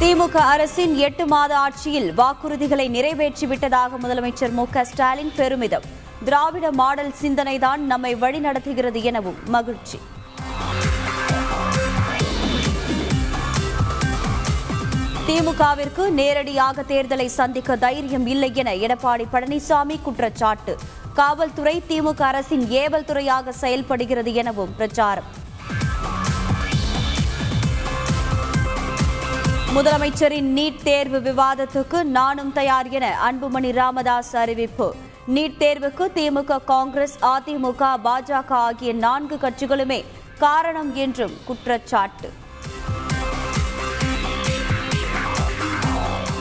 திமுக அரசின் எட்டு மாத ஆட்சியில் வாக்குறுதிகளை நிறைவேற்றிவிட்டதாக முதலமைச்சர் மு க ஸ்டாலின் பெருமிதம். திராவிட மாடல் சிந்தனைதான் நம்மை வழிநடத்துகிறது எனவும் மகிழ்ச்சி. திமுகவிற்கு நேரடியாக தேர்தலை சந்திக்க தைரியம் இல்லை என எடப்பாடி பழனிசாமி குற்றச்சாட்டு. காவல்துறை திமுக அரசின் ஏவல் துறையாக செயல்படுகிறது எனவும் பிரச்சாரம். முதலமைச்சரின் நீட் தேர்வு விவாதத்துக்கு நானும் தயார் என அன்புமணி ராமதாஸ் அறிவிப்பு. நீட் தேர்வுக்கு திமுக காங்கிரஸ் அதிமுக பாஜக ஆகிய நான்கு கட்சிகளுமே காரணம் என்றும் குற்றச்சாட்டு.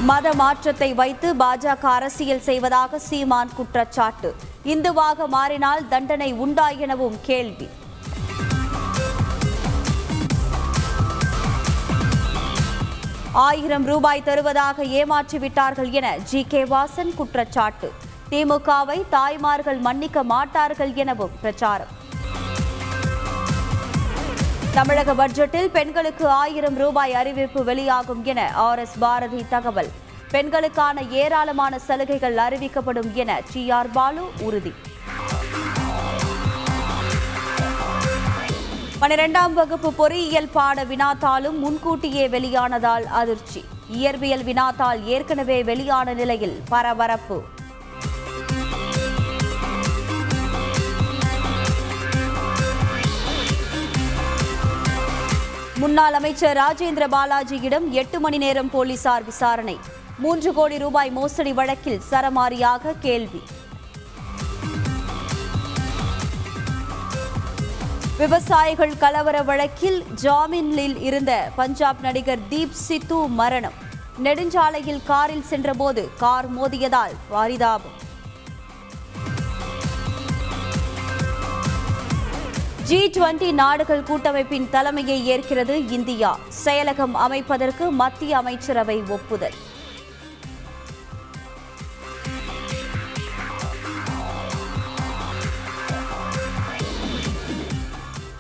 மத மாற்றத்தை வைத்து பாஜக அரசியல் செய்வதாக சீமான் குற்றச்சாட்டு. இந்துவாக மாறினால் தண்டனை உண்டா எனவும் கேள்வி. ஆயிரம் ரூபாய் தருவதாக ஏமாற்றிவிட்டார்கள் என ஜி. கே. வாசன் குற்றச்சாட்டு. திமுகவை தாய்மார்கள் மன்னிக்க மாட்டார்கள் எனவும் பிரச்சாரம். தமிழக பட்ஜெட்டில் பெண்களுக்கு ஆயிரம் ரூபாய் அறிவிப்பு வெளியாகும் என ஆர். எஸ். பாரதி தகவல். பெண்களுக்கான ஏராளமான சலுகைகள் அறிவிக்கப்படும் என டி ஆர். பாலு உறுதி. பனிரெண்டாம் வகுப்பு பொறியியல் பாட வினாத்தாளும் முன்கூட்டியே வெளியானதால் அதிர்ச்சி. இயற்பியல் வினாத்தாள் ஏற்கனவே வெளியான நிலையில் பரபரப்பு. முன்னாள் அமைச்சர் ராஜேந்திர பாலாஜியிடம் எட்டு மணி நேரம் போலீசார் விசாரணை. மூன்று கோடி ரூபாய் மோசடி வழக்கில் சரமாரியாக கேள்வி. விவசாயிகள் கலவர வழக்கில் ஜாமீனில் இருந்த பஞ்சாப் நடிகர் தீப் சித்து மரணம். நெடுஞ்சாலையில் காரில் சென்றபோது கார் மோதியதால் பரிதாபம் ஜி டுவெண்டி நாடுகள் கூட்டமைப்பின் தலைமையை ஏற்கிறது இந்தியா. செயலகம் அமைப்பதற்கு மத்திய அமைச்சரவை ஒப்புதல்.